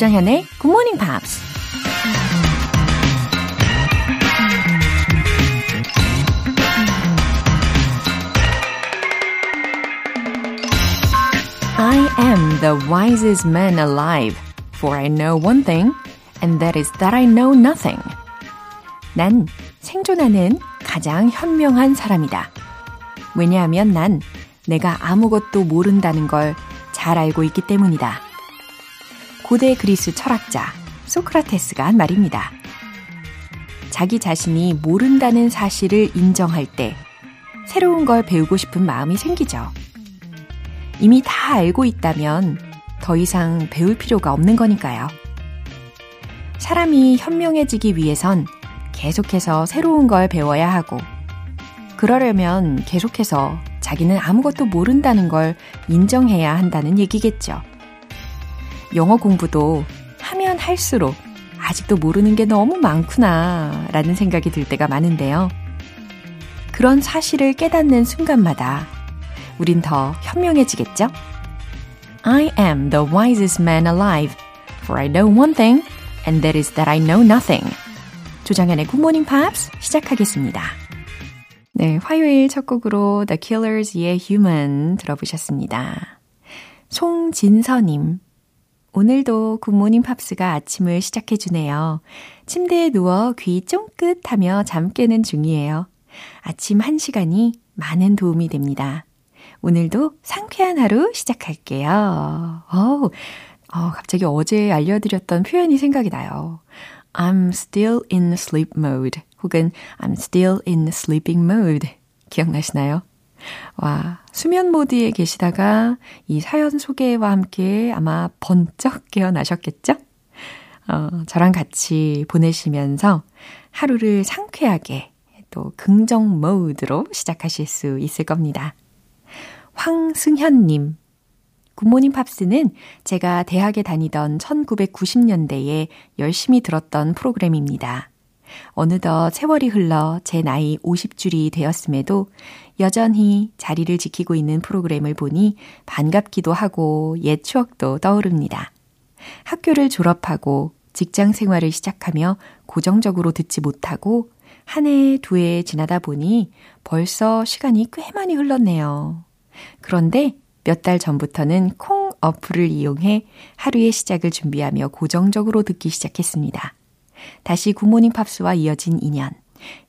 조장현의 Good Morning Pops. I am the wisest man alive, for I know one thing, and that is that I know nothing. 난 생존하는 가장 현명한 사람이다. 왜냐하면 난 내가 아무것도 모른다는 걸 잘 알고 있기 때문이다. 고대 그리스 철학자 소크라테스가 한 말입니다. 자기 자신이 모른다는 사실을 인정할 때 새로운 걸 배우고 싶은 마음이 생기죠. 이미 다 알고 있다면 더 이상 배울 필요가 없는 거니까요. 사람이 현명해지기 위해선 계속해서 새로운 걸 배워야 하고, 그러려면 계속해서 자기는 아무것도 모른다는 걸 인정해야 한다는 얘기겠죠. 영어 공부도 하면 할수록 아직도 모르는 게 너무 많구나 라는 생각이 들 때가 많은데요. 그런 사실을 깨닫는 순간마다 우린 더 현명해지겠죠? I am the wisest man alive, for I know one thing, and that is that I know nothing. 조장현의 Morning Pops 시작하겠습니다. 네, 화요일 첫 곡으로 The Killers의 Human 들어보셨습니다. 송진서님, 오늘도 굿모닝 팝스가 아침을 시작해주네요. 침대에 누워 귀 쫑긋하며 잠 깨는 중이에요. 아침 1시간이 많은 도움이 됩니다. 오늘도 상쾌한 하루 시작할게요. 어, 어, 갑자기 어제 알려드렸던 표현이 생각이 나요. I'm still in sleep mode 혹은 I'm still in sleeping mode 기억나시나요? 와, 수면 모드에 계시다가 이 사연 소개와 함께 아마 번쩍 깨어나셨겠죠? 어, 저랑 같이 보내시면서 하루를 상쾌하게 또 긍정 모드로 시작하실 수 있을 겁니다. 황승현님. 굿모닝 팝스는 제가 대학에 다니던 1990년대에 열심히 들었던 프로그램입니다. 어느덧 세월이 흘러 제 나이 50줄이 되었음에도 여전히 자리를 지키고 있는 프로그램을 보니 반갑기도 하고 옛 추억도 떠오릅니다. 학교를 졸업하고 직장 생활을 시작하며 고정적으로 듣지 못하고 한 해, 두 해 지나다 보니 벌써 시간이 꽤 많이 흘렀네요. 그런데 몇 달 전부터는 콩 어플을 이용해 하루의 시작을 준비하며 고정적으로 듣기 시작했습니다. 다시 굿모닝 팝스와 이어진 인연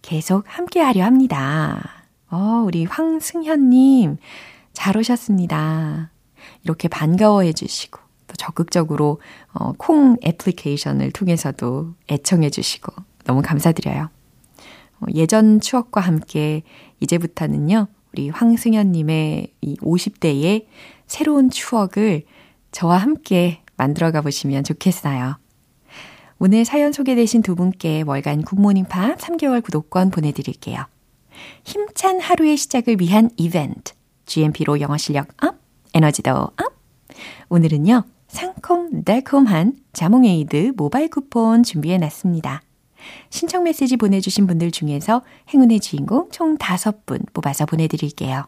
계속 함께 하려 합니다. 어, 우리 황승현님 잘 오셨습니다. 이렇게 반가워해 주시고 또 적극적으로 어, 콩 애플리케이션을 통해서도 애청해 주시고 너무 감사드려요. 어, 예전 추억과 함께 이제부터는요. 우리 황승현님의 이 50대의 새로운 추억을 저와 함께 만들어 가보시면 좋겠어요. 오늘 사연 소개되신 두 분께 월간 굿모닝 팝 3개월 구독권 보내드릴게요. 힘찬 하루의 시작을 위한 이벤트. GMP로 영어 실력 up, 에너지도 up. 오늘은요, 상콤 달콤한 자몽에이드 모바일 쿠폰 준비해 놨습니다. 신청 메시지 보내주신 분들 중에서 행운의 주인공 총 5분 뽑아서 보내드릴게요.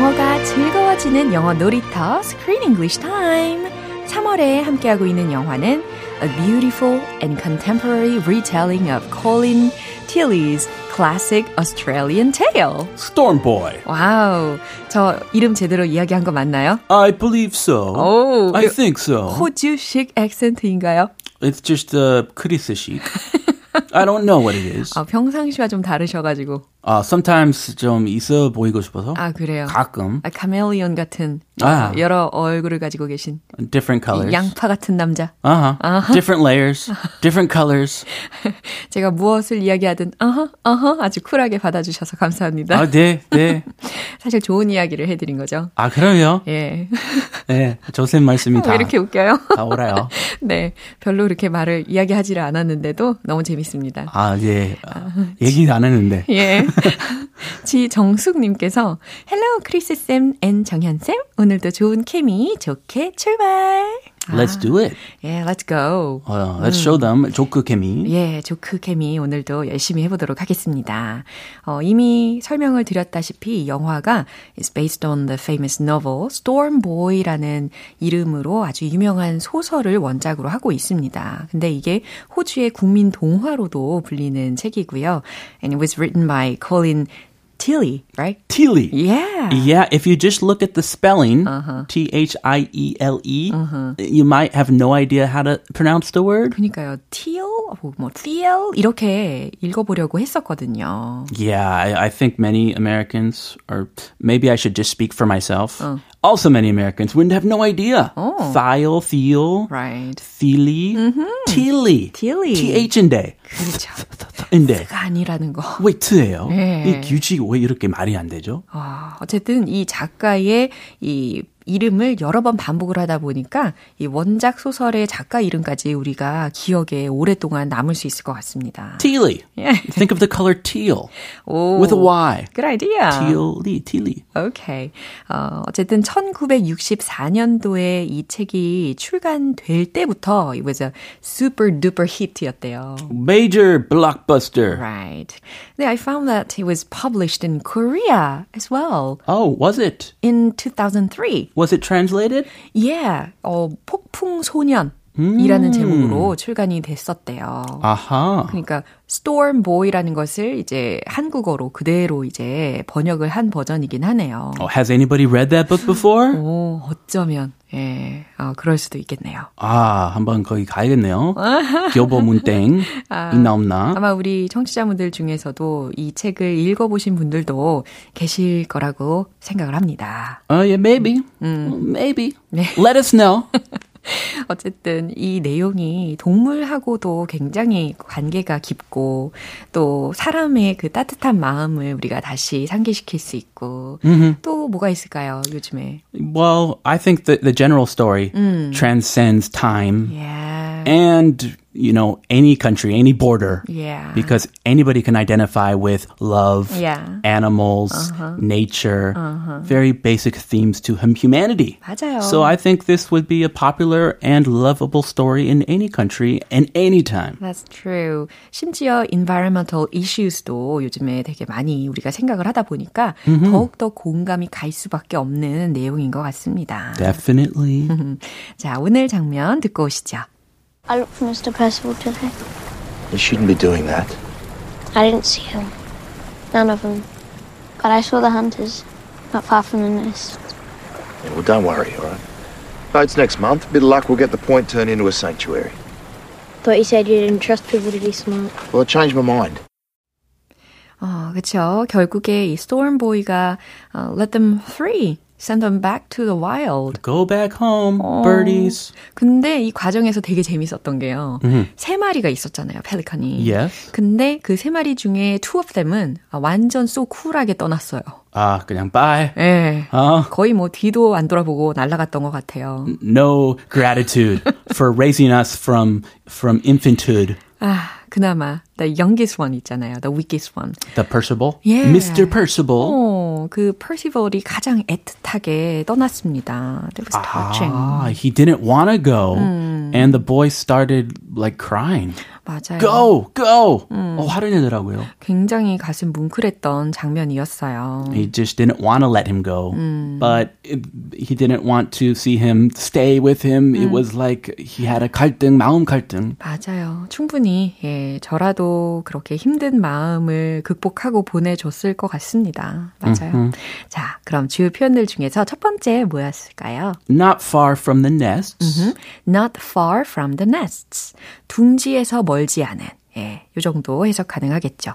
영어가 즐거워지는 영어 놀이터 Screen English Time. 3월에 함께하고 있는 영화는 A Beautiful and Contemporary Retelling of Colin Tilley's Classic Australian Tale. Storm Boy. 와우, 저 이름 제대로 이야기한 거 맞나요? I believe so. 오, I think so. 호주식 액센트인가요? It's just uh, 크리스식. I don't know what it is. 아, 평상시와 좀 다르셔가지고. 아, sometimes 좀 있어 보이고 싶어서. 아, 그래요. 가끔. 아, 카멜리온 같은 아. 어, 여러 얼굴을 가지고 계신 Different colors. 양파 같은 남자. Uh-huh. Different layers. Different colors. 제가 무엇을 이야기하든 어허 어허 아주 쿨하게 받아주셔서 감사합니다. 아, 네, 네. 사실 좋은 이야기를 해드린 거죠. 아, 그럼요. 예. 네. 조쌤 말씀이 다, 왜 이렇게 웃겨요? 다 오라요. 네. 별로 그렇게 말을 이야기하지를 않았는데도 너무 재밌습니다. 아, 예. 얘기 안 했는데. 예. 지정숙님께서 Hello 크리스쌤 and 정현쌤 오늘도 좋은 케미 좋게 출발. Let's do it. 예, let's go. 어, let's show them 조크 케미. 예, 조크 케미 오늘도 열심히 해보도록 하겠습니다. 어, 이미 설명을 드렸다시피 이 영화가 is based on the famous novel Storm Boy라는 이름으로 아주 유명한 소설을 원작으로 하고 있습니다. 근데 이게 호주의 국민 동화로도 불리는 책이고요. And it was written by Colin Tilley, right? Tilly. Yeah. Yeah, if you just look at the spelling, Uh-huh. T H I E L E, you might have no idea how to pronounce the word. 그러니까요. teal, 뭐 teal 이렇게 읽어보려고 했었거든요. Yeah, I, I think many Americans, or maybe I should just speak for myself. Uh. Also, many Americans wouldn't have no idea. Oh. Thiel, Thiel, Right. Thiely, Tilly, Tilly. TH인데, 그렇죠. 인데. 가 아니라는 거. 왜 트예요? 네. 이 규칙 왜 이렇게 말이 안 되죠? 아, 어쨌든 이 작가의 이 이름을 여러 번 반복을 하다 보니까 이 원작 소설의 작가 이름까지 우리가 기억에 오랫동안 남을 수 있을 것 같습니다. Tealy. 예. Think of the color teal 오, with a Y. good idea. Tealy, tealy. 오케이. 어, 어쨌든 1964년도에 이 책이 출간될 때부터 it was a super duper hit이었대요. Major blockbuster. Right. 근데 I found that it was published in Korea as well Oh, was it? in 2003. Was it translated? Yeah. 어, 폭풍 소년 이라는 제목으로 출간이 됐었대요. 아하. 그러니까 Storm Boy라는 것을 이제 한국어로 그대로 이제 번역을 한 버전이긴 하네요. Oh, has anybody read that book before? 오, 어쩌면 예, 어, 그럴 수도 있겠네요. 아, 한번 거기 가야겠네요. 교보 문땡 있나 없나? 아마 우리 청취자분들 중에서도 이 책을 읽어보신 분들도 계실 거라고 생각을 합니다. Oh, yeah, maybe. Maybe. 네. Let us know. 어쨌든 이 내용이 동물하고도 굉장히 관계가 깊고 또 사람의 그 따뜻한 마음을 우리가 다시 상기시킬 수 있고 또 뭐가 있을까요 요즘에? well, I think that the general story transcends time. Yeah, and, you know, any country, any border. yeah. Because anybody can identify with love, Yeah. animals, nature, very basic themes to hum- humanity. 맞아요. So I think this would be a popular and lovable story in any country and any time. That's true. 심지어 environmental issues도 요즘에 되게 많이 우리가 생각을 하다 보니까 더욱더 공감이 갈 수밖에 없는 내용인 것 같습니다. Definitely. 자, 오늘 장면 듣고 오시죠. I looked for Mr. Percival today. You shouldn't be doing that. I didn't see him. None of them. But I saw the hunters, not far from the nest. Yeah, well, don't worry, all right? Votes next month. Bit of luck, we'll get the point turned into a sanctuary. Thought you said you didn't trust people to be smart. Well, I changed my mind. 어, 그쵸. 결국에 이 Stormboy가 어, let them free, send them back to the wild. Go back home, birdies. 근데 이 과정에서 되게 재밌었던 게요. 세 마리가 있었잖아요, 펠리컨이. Yes. 근데 그 세 마리 중에 two of them은 아, 완전 쏘 쿨하게 떠났어요. 아, 그냥 bye. 예. 어, 거의 뭐 뒤도 안 돌아보고 날아갔던 것 같아요. no gratitude for raising us from from infanthood. 아, 그나마 the youngest one 있잖아요. the weakest one. The Percival, Yeah. Mr. Percival. 어, 그 퍼시벌이 가장 애틋하게 떠났습니다. That was touching. Ah, he didn't want to go, and the boy started like crying. 맞아요. Go, go. 어, 화를 내더라고요. 굉장히 가슴 뭉클했던 장면이었어요. He just didn't want to let him go, but it, he didn't want to see him stay with him. It was like he had a 갈등, 마음 갈등. 맞아요. 충분히 예, 저라도 그렇게 힘든 마음을 극복하고 보내줬을 것 같습니다. 맞아요. 자, 그럼 주요 표현들 중에서 첫 번째 뭐였을까요? Not far from the nests. Not far from the nests. 둥지에서 멀지 않은. 예, 요 정도 해석 가능하겠죠.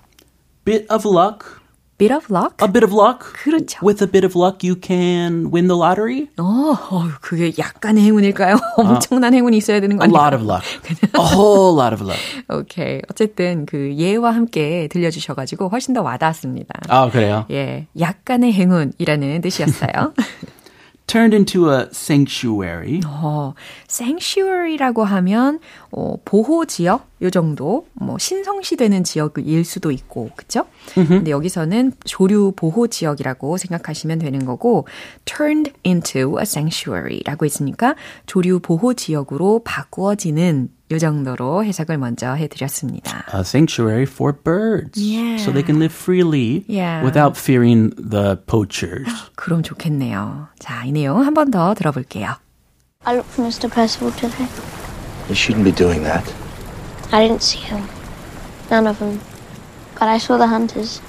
Bit of luck. Bit of luck? A bit of luck. 그렇죠. With a bit of luck, you can win the lottery. 어, 어, 그게 약간의 행운일까요? 엄청난 행운이 있어야 되는 거 A 아니에요? lot of luck. a whole lot of luck. 오케이. 어쨌든 그 예와 함께 들려주셔가지고 훨씬 더 와닿았습니다. 아, 그래요? 예, 약간의 행운이라는 뜻이었어요. Turned into a sanctuary. 어, sanctuary라고 하면 어, 보호 지역 요 정도 뭐 신성시되는 지역일 수도 있고 그렇죠? 근데 여기서는 조류 보호 지역이라고 생각하시면 되는 거고 turned into a sanctuary라고 했으니까 조류 보호 지역으로 바꾸어지는 요 정도로 해석을 먼저 해드렸습니다. A sanctuary for birds. Yeah. So they can live freely Yeah. without fearing the poachers. 그럼 좋겠네요. 자, 이 내용 한 번 더 들어볼게요. I looked for Mr. Percival today. You shouldn't be doing that. I didn't see him. None of them. But I saw the hunters,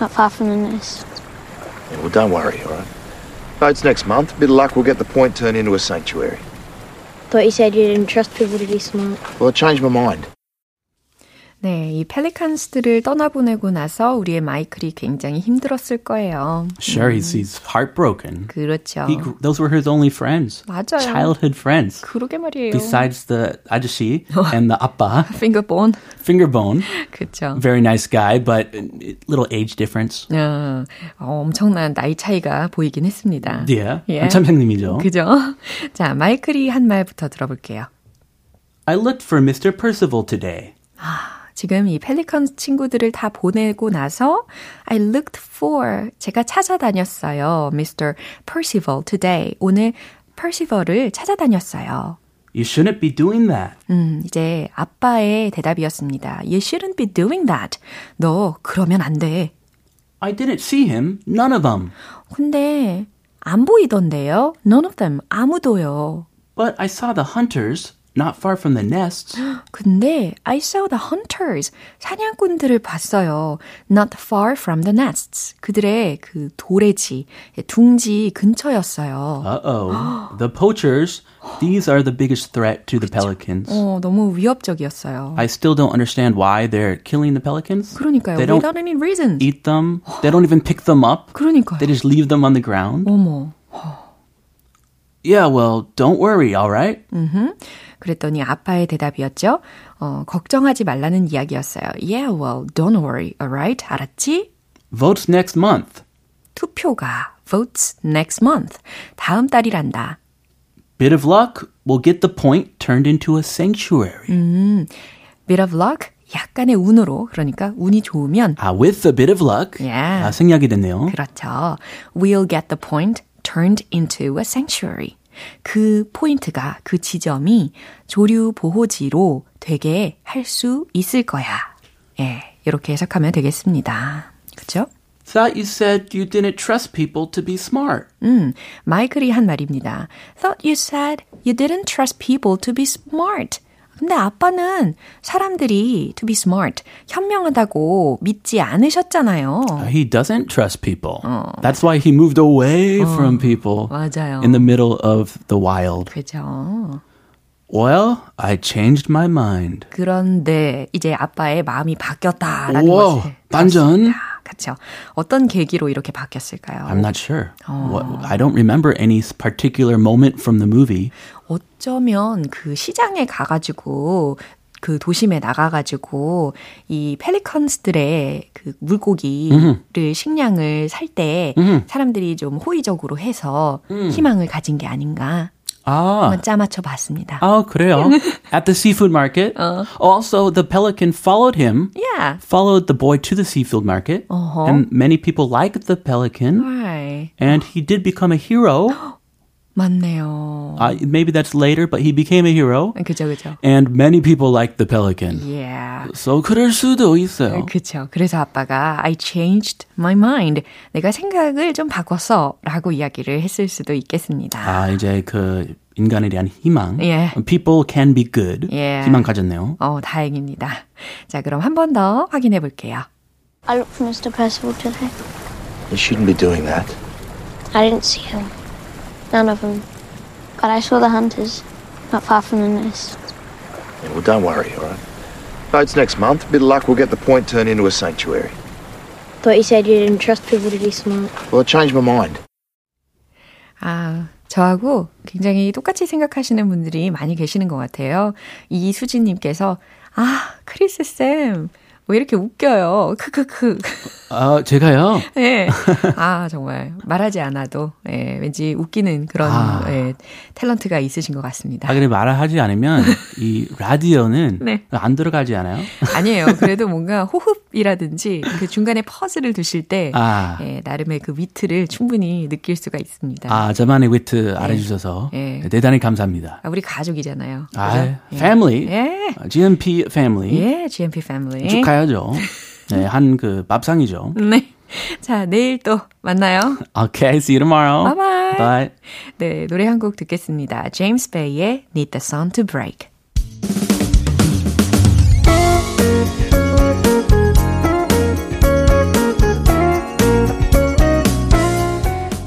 not far from the nest. Yeah, well, don't worry, all right? Votes next month. Bit of luck, we'll get the point turned into a sanctuary. Thought you said you didn't trust people to be smart. Well, I changed my mind. 네, 이 펠리칸스들을 떠나보내고 나서 우리의 마이클이 굉장히 힘들었을 거예요. Sure, he's, heartbroken. 그렇죠. He, those were his only friends. 맞아요. Childhood friends. 그러게 말이에요. Besides the 아저씨 and the appa, 핑거본. fingerbone. 그렇죠. Very nice guy, but little age difference. 어, 어, 엄청난 나이 차이가 보이긴 했습니다. Yeah. 예. 한참 형님이죠. 그죠? 자, 마이클이 한 말부터 들어볼게요. I looked for Mr. Percival today. 지금 이 펠리컨 친구들을 다 보내고 나서 I looked for 제가 찾아다녔어요. Mr. Percival today. 오늘 Percival을 찾아다녔어요. You shouldn't be doing that. 음, 이제 아빠의 대답이었습니다. You shouldn't be doing that. 너 그러면 안 돼. I didn't see him. None of them. 근데 안 보이던데요? None of them. 아무도요. But I saw the hunters not far from the nests. 근데 I saw the hunters. 사냥꾼들을 봤어요. Not far from the nests. 그들의 그 도래지, 둥지 근처였어요. Uh-oh. the poachers, these are the biggest threat to the pelicans. 어, 너무 위협적이었어요. I still don't understand why they're killing the pelicans. 그러니까요. They don't Without any reason. eat them. They don't even pick them up. 그러니까요. They just leave them on the ground. 어머. Yeah, well, don't worry, all right? 그랬더니 아빠의 대답이었죠. 어, 걱정하지 말라는 이야기였어요. Yeah, well, don't worry, alright? 알았지? Votes next month. 투표가 votes next month. 다음 달이란다. Bit of luck, we'll get the point turned into a sanctuary. Bit of luck, 약간의 운으로, 그러니까 운이 좋으면 Ah, with a bit of luck. Yeah. 아, 생략이 됐네요. 그렇죠. We'll get the point turned into a sanctuary. 그 포인트가, 그 지점이 조류 보호지로 되게 할 수 있을 거야. 예, 이렇게 해석하면 되겠습니다. 그죠? Thought you said you didn't trust people to be smart. 음, 마이클이 한 말입니다. Thought you said you didn't trust people to be smart. 근데 아빠는 사람들이 to be smart, 현명하다고 믿지 않으셨잖아요. He doesn't trust people. That's why he moved away from people 맞아요. in the middle of the wild. 그죠. Well, I changed my mind. 그런데 이제 아빠의 마음이 바뀌었다라는 것을 반전. 그렇죠. 어떤 계기로 이렇게 바뀌었을까요? I'm not sure. What, I don't remember any particular moment from the movie. 어쩌면 그 시장에 가가지고 그 도심에 나가가지고 이 펠리컨스들의 그 물고기를 식량을 살때 사람들이 좀 호의적으로 해서 희망을 가진 게 아닌가 Ah. 한번 짜맞춰 봤습니다. Oh, 그래요. At the seafood market. Also, the pelican followed him. Yeah. Followed the boy to the seafood market. Uh-huh. And many people liked the pelican. Right. And he did become a hero. 맞네요. Uh, maybe that's later, but he became a hero. 그죠, 그죠. And many people liked the pelican. Yeah. So 그럴 수도 있어요. 그쵸. 그래서 아빠가 I changed my mind. 내가 생각을 좀 바꿨어. 라고 이야기를 했을 수도 있겠습니다. 아, 이제 그 인간에 대한 희망. 예. People can be good. 예. 희망 가졌네요. 어, 다행입니다. 자, 그럼 한 번 더 확인해 볼게요. I looked for Mr. Percival today. You shouldn't be doing that. I didn't see him. None of them. But I saw the hunters, not far from the nest. Yeah, well, don't worry, all right? Votes next month. Bit of luck, we'll get the point turned into a sanctuary. Thought you said you didn't trust people to be smart. Well, I changed my mind. 아, 저하고 굉장히 똑같이 생각하시는 분들이 많이 계시는 것 같아요. 이수진님께서, 아, 크리스 쌤, 왜 이렇게 웃겨요? 크크크. 아, 제가요? 예. 아, 정말 말하지 않아도 예, 왠지 웃기는 그런 아. 예, 탤런트가 있으신 것 같습니다. 아, 근데 말을 하지 않으면 이 라디오는 네. 안 들어가지 않아요? 아니에요. 그래도 뭔가 호흡 이라든지 그 중간에 퍼즐을 두실 때 아, 예, 나름의 그 위트를 충분히 느낄 수가 있습니다. 아, 저만의 위트 알아주셔서 예. 대단히 감사합니다. 아, 우리 가족이잖아요. 아, 그죠? family. 예. 아, GMP family. 예, GMP 패밀리. 축하해야죠. 네, 한 그 밥상이죠. 네. 자, 내일 또 만나요. Okay, see you tomorrow. Bye bye. Bye. 네, 노래 한 곡 듣겠습니다. 제임스 베이의 Need the Sun to Break.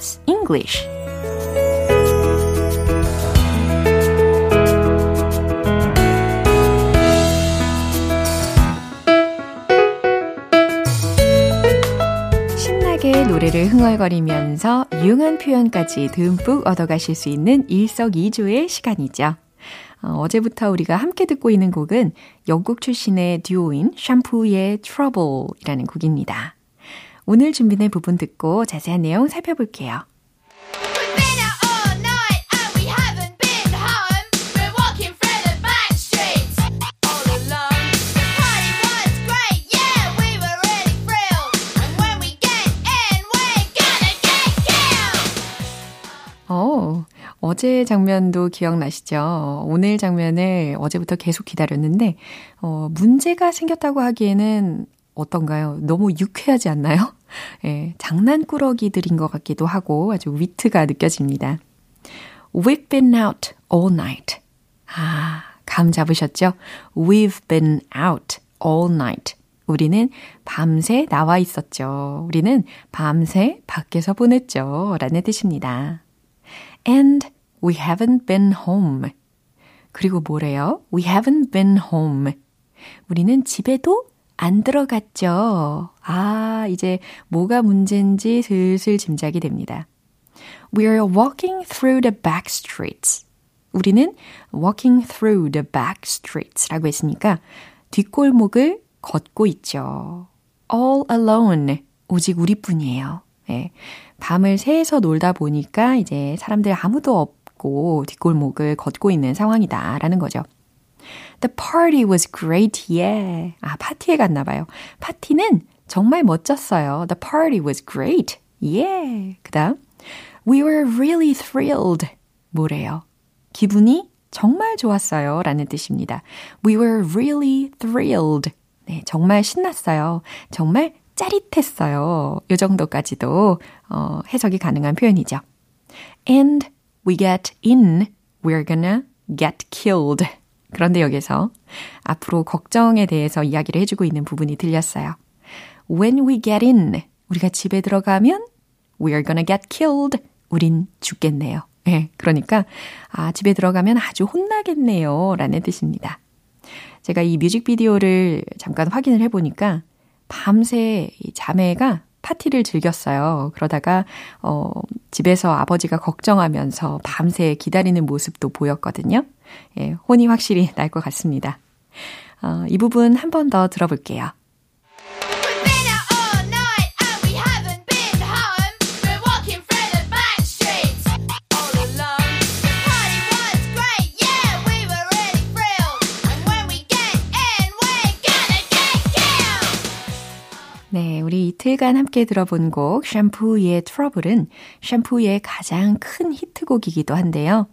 Pops English. 신나게 노래를 흥얼거리면서 유용한 표현까지 듬뿍 얻어가실 수 있는 일석이조의 시간이죠. 어제부터 우리가 함께 듣고 있는 곡은 영국 출신의 듀오인 샴푸의 Trouble이라는 곡입니다. 오늘 준비된 부분 듣고 자세한 내용 살펴볼게요. 어, 어제 장면도 기억나시죠? 오늘 장면을 어제부터 계속 기다렸는데, 어, 문제가 생겼다고 하기에는 어떤가요? 너무 유쾌하지 않나요? 예, 장난꾸러기들인 것 같기도 하고 아주 위트가 느껴집니다. We've been out all night. 아, 감 잡으셨죠? We've been out all night. 우리는 밤새 나와 있었죠. 우리는 밤새 밖에서 보냈죠. 라는 뜻입니다. And we haven't been home. 그리고 뭐래요? We haven't been home. 우리는 집에도 안 들어갔죠. 아, 이제 뭐가 문제인지 슬슬 짐작이 됩니다. We're walking through the back streets. 우리는 walking through the back streets 라고 했으니까 뒷골목을 걷고 있죠. All alone. 오직 우리뿐이에요. 예. 밤을 새서 놀다 보니까 이제 사람들 아무도 없고 뒷골목을 걷고 있는 상황이다라는 거죠. The party was great, yeah. 아, 파티에 갔나 봐요. 파티는 정말 멋졌어요. The party was great, yeah. 그 다음, we were really thrilled. 뭐래요? 기분이 정말 좋았어요. 라는 뜻입니다. We were really thrilled. 네, 정말 신났어요. 정말 짜릿했어요. 이 정도까지도 어, 해석이 가능한 표현이죠. And we get in, we're gonna get killed. 그런데 여기서 앞으로 걱정에 대해서 이야기를 해주고 있는 부분이 들렸어요. When we get in, 우리가 집에 들어가면 we're gonna get killed. 우린 죽겠네요. 네, 그러니까 아, 집에 들어가면 아주 혼나겠네요. 라는 뜻입니다. 제가 이 뮤직비디오를 잠깐 확인을 해보니까 밤새 이 자매가 파티를 즐겼어요. 그러다가 어, 집에서 아버지가 걱정하면서 밤새 기다리는 모습도 보였거든요. 예, 혼이 확실히 날 것 같습니다. 어, 이 부분 한 번 더 들어볼게요. 네, 우리 이틀간 함께 들어본 곡 Shampoo의 Trouble은 Shampoo의 가장 큰 히트곡이기도 한데요.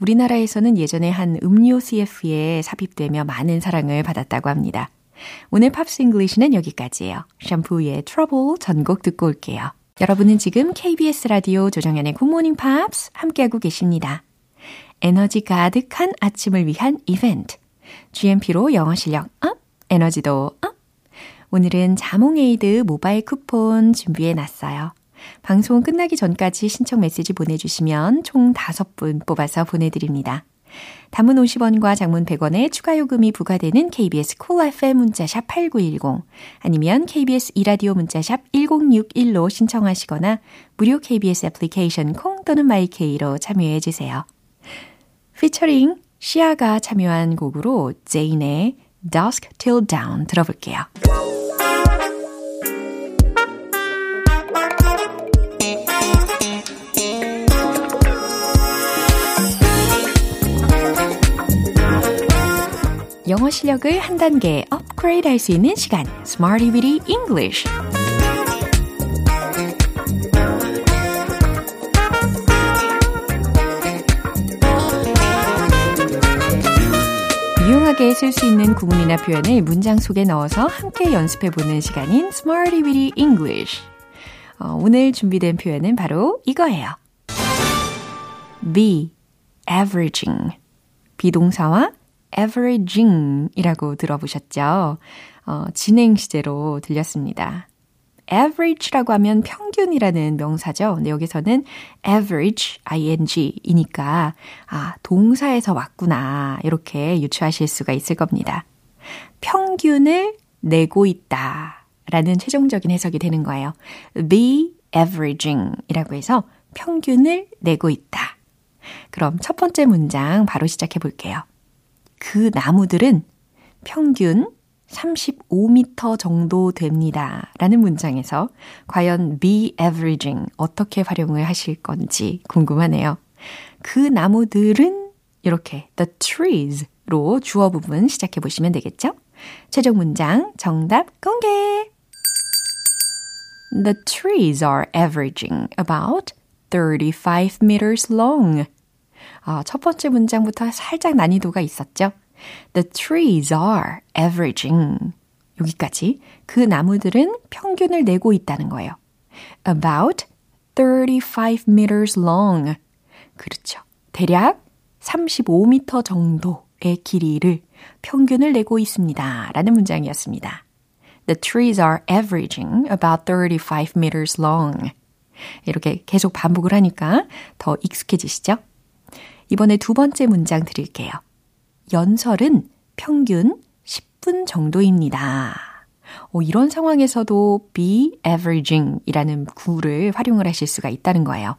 우리나라에서는 예전에 한 음료 CF에 삽입되며 많은 사랑을 받았다고 합니다. 오늘 Pops English는 여기까지예요. Shampoo의 Trouble 전곡 듣고 올게요. 여러분은 지금 KBS 라디오 조정현의 굿모닝 팝스 함께하고 계십니다. 에너지 가득한 아침을 위한 이벤트. GMP로 영어 실력 up, 에너지도 up. 오늘은 자몽에이드 모바일 쿠폰 준비해 놨어요. 방송 끝나기 전까지 신청 메시지 보내주시면 총 5분 뽑아서 보내드립니다. 단문 50원과 장문 100원의 추가 요금이 부과되는 KBS Cool FM 문자샵 8910 아니면 KBS 2라디오 문자샵 1061로 신청하시거나 무료 KBS 애플리케이션 콩 또는 마이케이로 참여해 주세요. 피처링 시아가 참여한 곡으로 제인의 Dusk Till Dawn 들어볼게요. 영어 실력을 한 단계 업그레이드 할 수 있는 시간. Smarty Weedy English. 유용하게 쓸 수 있는 구문이나 표현을 문장 속에 넣어서 함께 연습해보는 시간인 Smarty Weedy English. 어, 오늘 준비된 표현은 바로 이거예요. be, averaging. 비동사와 averaging 이라고 들어보셨죠? 어, 진행 시제로 들렸습니다. average라고 하면 평균이라는 명사죠. 근데 여기서는 average, ing이니까, 아, 동사에서 왔구나. 이렇게 유추하실 수가 있을 겁니다. 평균을 내고 있다. 라는 최종적인 해석이 되는 거예요. be averaging 이라고 해서 평균을 내고 있다. 그럼 첫 번째 문장 바로 시작해 볼게요. 그 나무들은 평균 35m 정도 됩니다. 라는 문장에서 과연 be averaging 어떻게 활용을 하실 건지 궁금하네요. 그 나무들은 이렇게 the trees로 주어 부분 시작해 보시면 되겠죠? 최종 문장 정답 공개! The trees are averaging about 35 meters long. 아, 첫 번째 문장부터 살짝 난이도가 있었죠? The trees are averaging. 여기까지 그 나무들은 평균을 내고 있다는 거예요. About 35 meters long. 그렇죠. 대략 35m 정도의 길이를 평균을 내고 있습니다. 라는 문장이었습니다. The trees are averaging about 35 meters long. 이렇게 계속 반복을 하니까 더 익숙해지시죠? 이번에 두 번째 문장 드릴게요. 연설은 평균 10분 정도입니다. 어, 이런 상황에서도 be averaging 이라는 구를 활용을 하실 수가 있다는 거예요.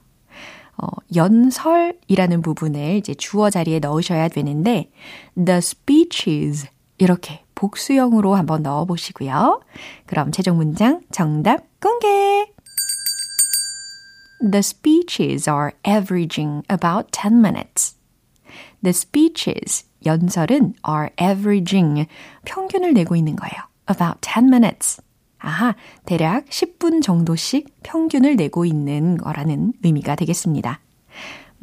어, 연설이라는 부분을 이제 주어 자리에 넣으셔야 되는데, the speeches 이렇게 복수형으로 한번 넣어 보시고요. 그럼 최종 문장 정답 공개! The speeches are averaging about 10 minutes. The speeches, 연설은 are averaging, 평균을 내고 있는 거예요. About 10 minutes. 아하, 대략 10분 정도씩 평균을 내고 있는 거라는 의미가 되겠습니다.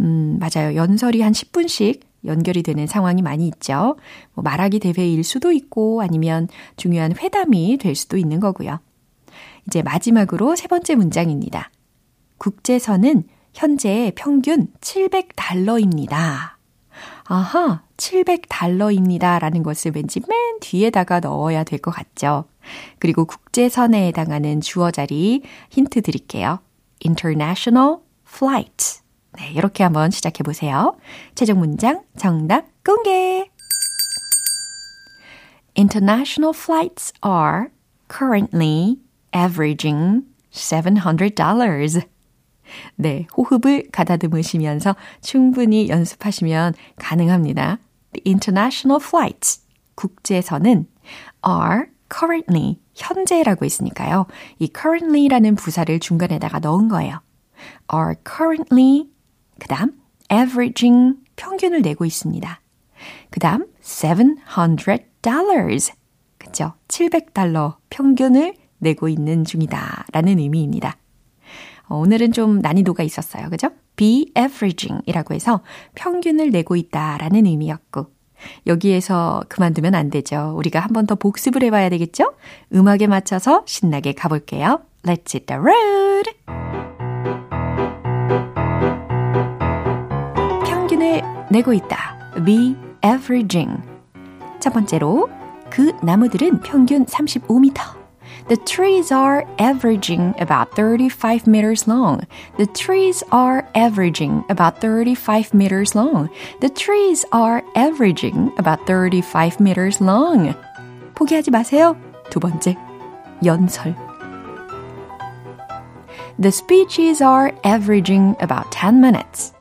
음, 맞아요. 연설이 한 10분씩 연결이 되는 상황이 많이 있죠. 뭐 말하기 대회일 수도 있고 아니면 중요한 회담이 될 수도 있는 거고요. 이제 마지막으로 세 번째 문장입니다. 국제선은 현재 평균 700달러입니다. 아하, 700달러입니다. 라는 것을 왠지 맨 뒤에다가 넣어야 될 것 같죠. 그리고 국제선에 해당하는 주어 자리 힌트 드릴게요. international flight. 네, 이렇게 한번 시작해 보세요. 최종 문장 정답 공개. International flights are currently averaging $700. 네, 호흡을 가다듬으시면서 충분히 연습하시면 가능합니다. The international flights, 국제선은 are currently, 현재라고 있으니까요. 이 currently라는 부사를 중간에다가 넣은 거예요. are currently, 그 다음 averaging, 평균을 내고 있습니다. 그 다음 $700. 그쵸? 700달러 평균을 내고 있는 중이다. 라는 의미입니다. 어, 오늘은 좀 난이도가 있었어요. 그죠? be averaging 이라고 해서 평균을 내고 있다 라는 의미였고, 여기에서 그만두면 안 되죠. 우리가 한 번 더 복습을 해봐야 되겠죠? 음악에 맞춰서 신나게 가볼게요. Let's hit the road! 평균을 내고 있다. Be averaging. 첫 번째로, 그 나무들은 평균 35m. The trees are averaging about 35 meters long. The trees are averaging about 35 meters long. The trees are averaging about 35 meters long. 포기하지 마세요. 두 번째, 연설. The speeches are averaging about 10 minutes.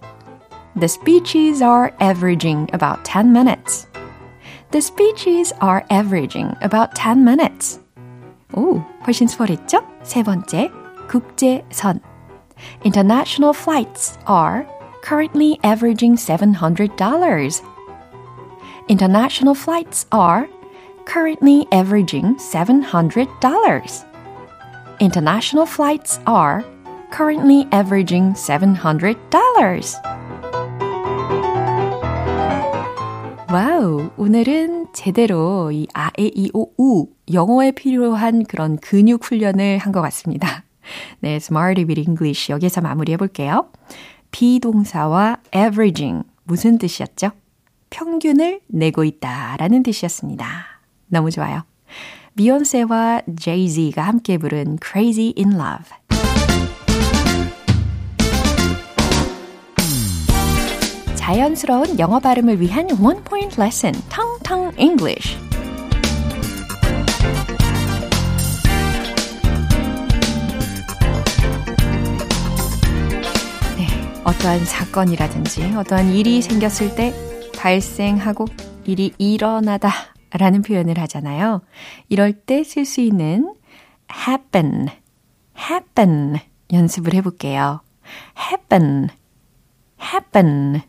The speeches are averaging about 10 minutes. The speeches are averaging about 10 minutes. 오, 훨씬 수월했죠? 세 번째, 국제선. International flights are currently averaging $700. International flights are currently averaging $700. International flights are currently averaging $700. 와우, 오늘은 제대로 이 아, 에, 이, 오, 우 영어에 필요한 그런 근육 훈련을 한 것 같습니다. 네, Smarty with English 여기서 마무리해 볼게요. be동사와 averaging 무슨 뜻이었죠? 평균을 내고 있다라는 뜻이었습니다. 너무 좋아요. 비욘세와 제이지가 함께 부른 Crazy in Love. 자연스러운 영어 발음을 위한 Point Lesson, Tong Tong English. 네, 어떠한 사건이라든지 어떠한 일이 생겼을 때 발생하고 일이 일어나다 라는 표현을 하잖아요. 이럴 때 쓸 수 있는 happen, happen 연습을 해볼게요. happen, happen,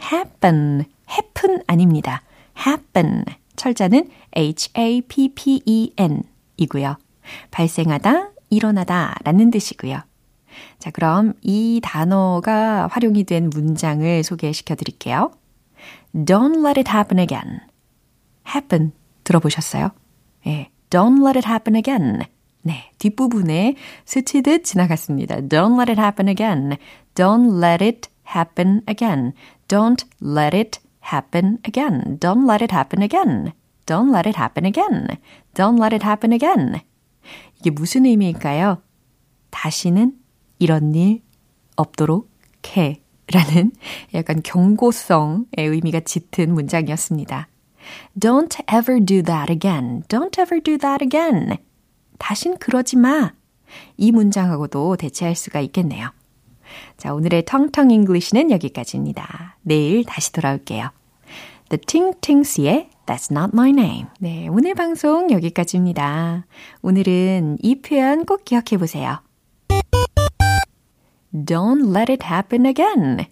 happen, happen 아닙니다. happen. 철자는 h-a-p-p-e-n 이고요. 발생하다, 일어나다 라는 뜻이고요. 자, 그럼 이 단어가 활용이 된 문장을 소개시켜 드릴게요. Don't let it happen again. happen 들어보셨어요? 예, don't let it happen again. 네, 뒷부분에 스치듯 지나갔습니다. Don't let it happen again. Don't let it happen again. Don't let it happen again. Don't let it happen again. Don't let it happen again. Don't let it happen again. 이게 무슨 의미일까요? 다시는 이런 일 없도록 해. 라는 약간 경고성의 의미가 짙은 문장이었습니다. Don't ever do that again. Don't ever do that again. 다신 그러지 마. 이 문장하고도 대체할 수가 있겠네요. 자, 오늘의 텅텅 English는 여기까지입니다. 내일 다시 돌아올게요. The Ting Tings의 That's Not My Name. 네, 오늘 방송 여기까지입니다. 오늘은 이 표현 꼭 기억해 보세요. Don't let it happen again.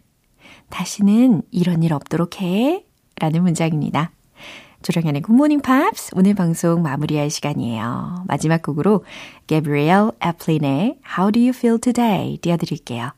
다시는 이런 일 없도록 해. 라는 문장입니다. 조정현의 굿모닝 팝스 오늘 방송 마무리할 시간이에요. 마지막 곡으로 Gabrielle Aplin의 How Do You Feel Today 띄워드릴게요.